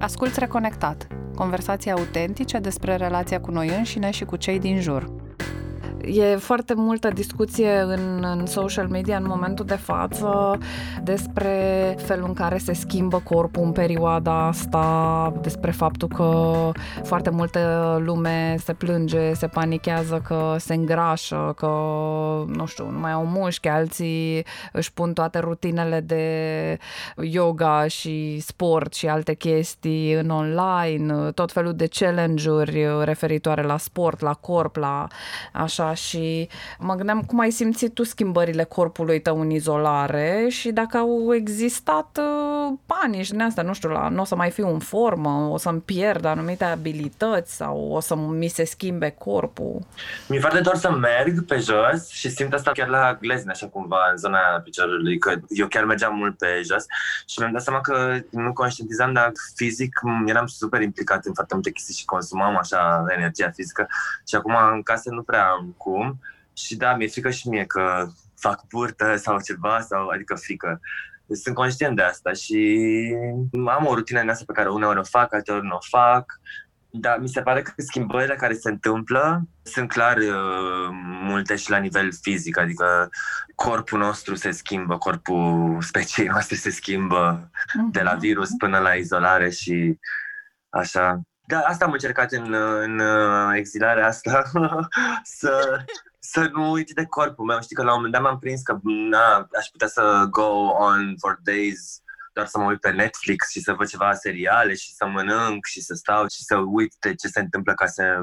Asculți Reconectat, conversații autentice despre relația cu noi înșine și cu cei din jur. E foarte multă discuție în, în social media în momentul de față despre felul în care se schimbă corpul în perioada asta, despre faptul că foarte multă lume se plânge, se panichează că se îngrașă, că, nu știu, nu mai au mușchi, alții își pun toate rutinele de yoga și sport și alte chestii în online, tot felul de challenge-uri referitoare la sport, la corp, la așa și mă gândeam cum ai simțit tu schimbările corpului tău în izolare și dacă au existat uh, panici din asta, nu știu, la, nu o să mai fiu în formă, o să-mi pierd anumite abilități sau o să mi se schimbe corpul. Mi-e foarte doar să merg pe jos și simt asta chiar la glezne, așa cumva, în zona piciorului, că eu chiar mergeam mult pe jos și mi-am dat seama că nu conștientizam, dar fizic eram super implicat în foarte multe chestii și consumam așa energia fizică și acum în casă nu prea am cum și da, mi-e frică și mie că fac burtă sau ceva, sau adică frică. Sunt conștient de asta și am o rutină în asta pe care uneori o fac, alteori nu o fac, dar mi se pare că schimbările care se întâmplă sunt clar uh, multe și la nivel fizic, adică corpul nostru se schimbă, corpul speciei noastre se schimbă uh-huh. de la mhm. virus până la izolare și așa. Da, asta am încercat în, în uh, exilarea asta, să, să nu uit de corpul meu. Știi că la un moment dat m-am prins că na, aș putea să go on for days doar să mă uit pe Netflix și să văd ceva seriale și să mănânc și să stau și să uit de ce se întâmplă ca să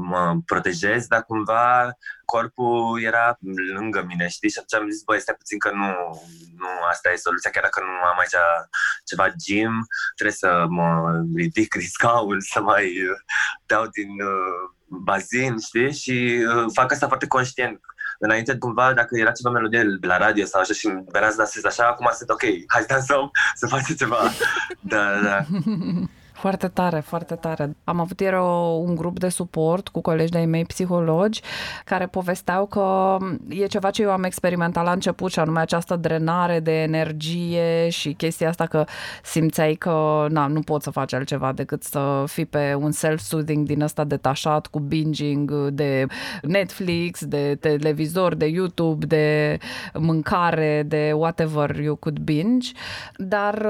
mă protejez, dar cumva corpul era lângă mine, știi? Și atunci am zis, băi, stai puțin că nu, nu asta e soluția, chiar dacă nu am aici ceva gym, trebuie să mă ridic din scaun, să mai dau din uh, bazin, știi? Și uh, fac asta foarte conștient înainte cumva dacă era ceva melodie la radio sau așa și venea să dansez așa, acum sunt ok, hai să dansăm, să facem ceva. Da, da, da. Foarte tare, foarte tare. Am avut ieri un grup de suport cu colegi de-ai mei psihologi care povesteau că e ceva ce eu am experimentat la început și anume această drenare de energie și chestia asta că simțeai că na, nu poți să faci altceva decât să fii pe un self-soothing din ăsta detașat cu binging de Netflix, de televizor, de YouTube, de mâncare, de whatever you could binge. Dar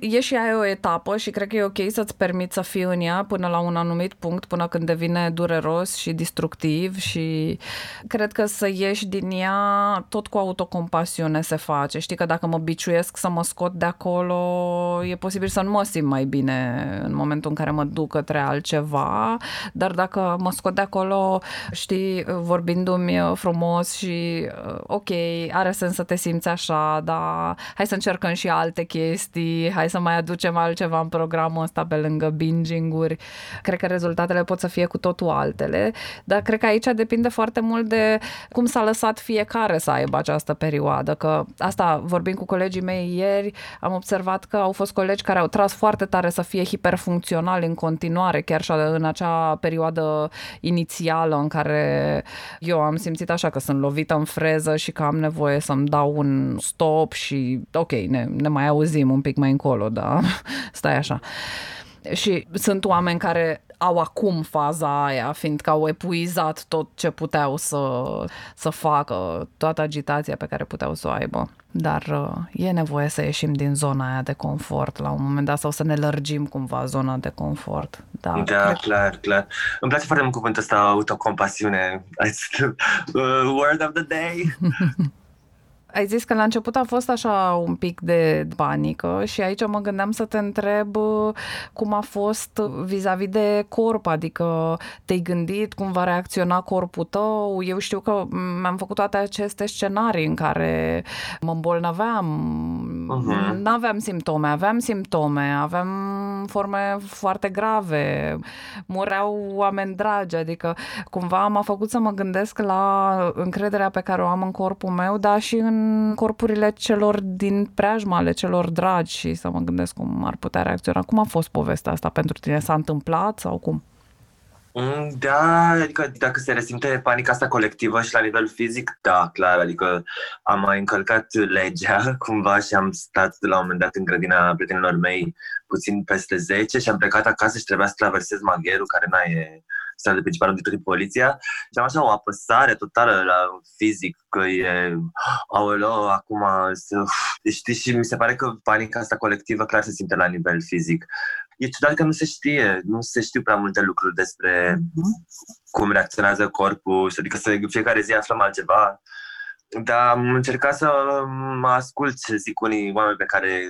e și aia o etapă și cred că e ok să-ți permiți să fii în ea până la un anumit punct, până când devine dureros și destructiv și cred că să ieși din ea tot cu autocompasiune se face. Știi că dacă mă biciuiesc să mă scot de acolo, e posibil să nu mă simt mai bine în momentul în care mă duc către altceva, dar dacă mă scot de acolo, știi, vorbindu-mi frumos și ok, are sens să te simți așa, dar hai să încercăm și alte chestii, hai hai să mai aducem altceva în programul ăsta pe lângă binging-uri. Cred că rezultatele pot să fie cu totul altele, dar cred că aici depinde foarte mult de cum s-a lăsat fiecare să aibă această perioadă, că asta vorbim cu colegii mei ieri, am observat că au fost colegi care au tras foarte tare să fie hiperfuncționali în continuare, chiar și în acea perioadă inițială în care eu am simțit așa că sunt lovită în freză și că am nevoie să-mi dau un stop și ok, ne, ne mai auzim un pic mai încolo acolo, da, stai așa. Și sunt oameni care au acum faza aia, fiindcă au epuizat tot ce puteau să, să facă, toată agitația pe care puteau să o aibă. Dar uh, e nevoie să ieșim din zona aia de confort la un moment dat sau să ne lărgim cumva zona de confort. Da, da cred... clar, clar. Îmi place foarte mult cuvântul ăsta, autocompasiune. Uh, word of the day. Ai zis că la început a fost așa un pic de panică și aici mă gândeam să te întreb uh, cum a fost vis-a-vis de corp, adică te-ai gândit cum va reacționa corpul tău? Eu știu că mi-am făcut toate aceste scenarii în care mă îmbolnăveam, uh-huh. n-aveam simptome, aveam simptome, aveam forme foarte grave, mureau oameni dragi, adică cumva m-a făcut să mă gândesc la încrederea pe care o am în corpul meu, dar și în corpurile celor din preajma ale celor dragi și să mă gândesc cum ar putea reacționa. Cum a fost povestea asta pentru tine? S-a întâmplat sau cum? Mm, Da, adică dacă se resimte panica asta colectivă și la nivel fizic, da, clar, adică am mai încălcat legea cumva și am stat la un moment dat în grădina prietenilor mei puțin peste 10 și am plecat acasă și trebuia să traversez magherul care n e stradă principală unde trece poliția și am așa o apăsare totală la fizic că e, aoleo, acum, să, știi, și mi se pare că panica asta colectivă clar se simte la nivel fizic. E ciudat că nu se știe, nu se știu prea multe lucruri despre cum reacționează corpul, adică să fiecare zi aflăm altceva. Dar am încercat să mă ascult ce zic unii oameni pe care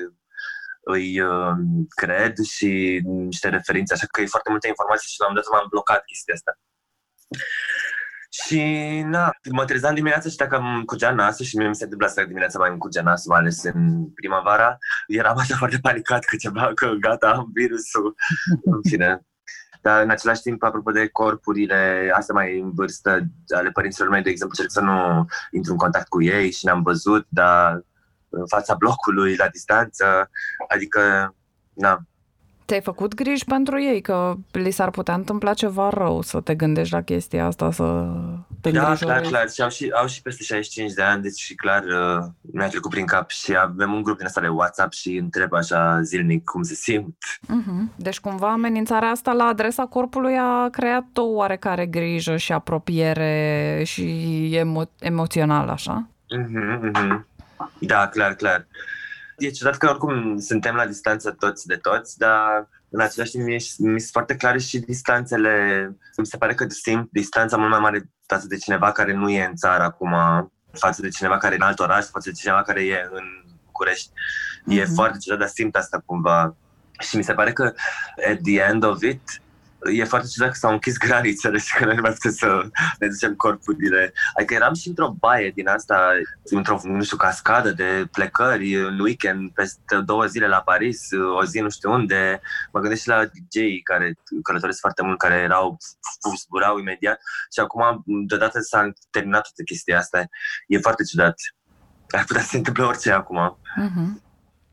îi uh, cred și niște referințe, așa că e foarte multe informații și la un moment dat m-am blocat chestia asta. Și na, mă trezeam dimineața și dacă îmi curgea nasul și mie mi se întâmplă asta dimineața mai îmi curgea nasul, mai ales în primăvara, eram așa foarte panicat că ceva, că gata, am virusul. în fine. Dar în același timp, apropo de corpurile, asta mai în vârstă ale părinților mei, de exemplu, încerc să nu intru în contact cu ei și ne-am văzut, dar în fața blocului, la distanță, adică, na, Ți-ai făcut griji pentru ei că li s-ar putea întâmpla ceva rău să te gândești la chestia asta, să te Da, îngrijorezi? clar, clar. Și au și, au și peste 65 de ani, deci clar uh, mi-a trecut prin cap și avem un grup din asta de WhatsApp și întreb așa zilnic cum se simt. Mhm. Deci cumva amenințarea asta la adresa corpului a creat o oarecare grijă și apropiere și emo- emoțională, așa? Mhm, mhm. Da, clar, clar. E ciudat că oricum suntem la distanță toți de toți, dar în același timp mi mi sunt foarte clare și distanțele. Mi se pare că simt distanța mult mai mare față de cineva care nu e în țară acum, față de cineva care e în alt oraș, față de cineva care e în București. E Mhm. foarte ciudat, dar simt asta cumva. Și mi se pare că at the end of it, e foarte ciudat că s-au închis granițele și că noi nu mai putem să ne ducem corpurile. Adică eram și într-o baie din asta, într-o, nu știu, cascadă de plecări în weekend, peste două zile la Paris, o zi nu știu unde. Mă gândesc și la DJ care călătoresc foarte mult, care erau, zburau imediat și acum deodată s-a terminat toată chestia asta. E foarte ciudat. Ar putea să se întâmple orice acum Mhm.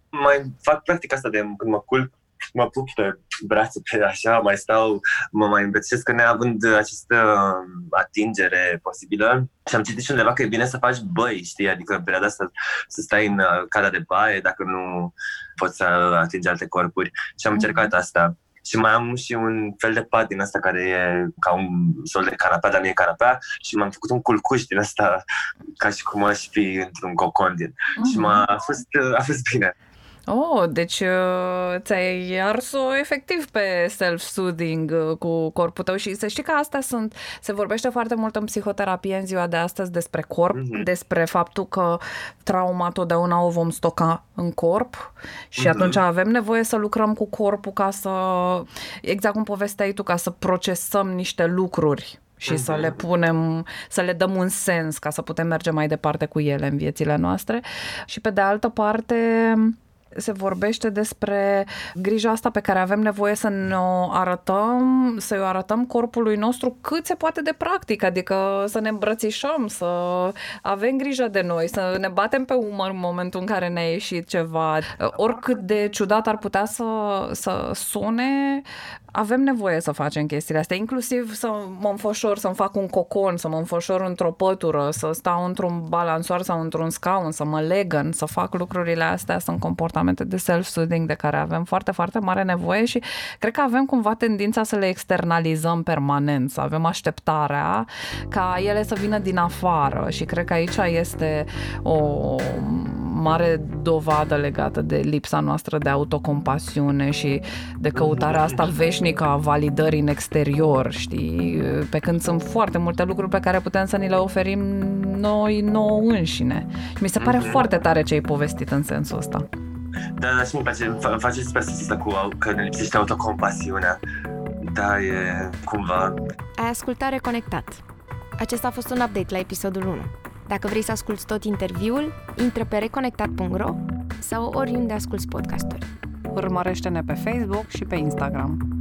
mai fac practica asta de când mă culc, mă pup pe brațe, pe așa, mai stau, mă mai îmbrățișez, că neavând această atingere posibilă. Și am citit și undeva că e bine să faci băi, știi, adică în perioada asta să stai în uh, cada de baie dacă nu poți să atingi alte corpuri. Și am Mhm. încercat asta. Și mai am și un fel de pat din asta care e ca un sol de canapea, dar nu e canapea și m-am făcut un culcuș din asta ca și cum aș fi într-un cocon din. Și m-a, a, fost, a fost bine. Oh, deci uh, ți-ai ars-o efectiv pe self-soothing uh, cu corpul tău și să știi că astea sunt, se vorbește foarte mult în psihoterapie în ziua de astăzi despre corp, Mhm. despre faptul că trauma totdeauna o vom stoca în corp și Mhm. atunci avem nevoie să lucrăm cu corpul ca să, exact cum povesteai tu, ca să procesăm niște lucruri și să Mhm. le punem, să le dăm un sens ca să putem merge mai departe cu ele în viețile noastre. Și pe de altă parte, se vorbește despre grija asta pe care avem nevoie să ne o arătăm, să-i o arătăm corpului nostru cât se poate de practic, adică să ne îmbrățișăm, să avem grijă de noi, să ne batem pe umăr în momentul în care ne-a ieșit ceva. Oricât de ciudat ar putea să, să sune, avem nevoie să facem chestiile astea, inclusiv să mă înfășor, să-mi fac un cocon, să mă înfășor într-o pătură, să stau într-un balansoar sau într-un scaun, să mă legăn, să fac lucrurile astea, sunt comportamente de self-soothing de care avem foarte, foarte mare nevoie și cred că avem cumva tendința să le externalizăm permanent, să avem așteptarea ca ele să vină din afară. Și cred că aici este o mare dovadă legată de lipsa noastră de autocompasiune și de căutarea asta veșnică a validării în exterior, știi? Pe când sunt foarte multe lucruri pe care putem să ni le oferim noi nouă înșine. Și mi se pare Mhm. foarte tare ce ai povestit în sensul ăsta. Da, da, și îmi place, îmi fa- îmi face spațiul ăsta cu au- că ne lipsește autocompasiunea. Da, e cumva... Ai ascultat Reconectat. Acesta a fost un update la episodul 1. Dacă vrei să asculti tot interviul, intră pe reconectat.ro sau oriunde asculti podcasturi. Urmărește-ne pe Facebook și pe Instagram.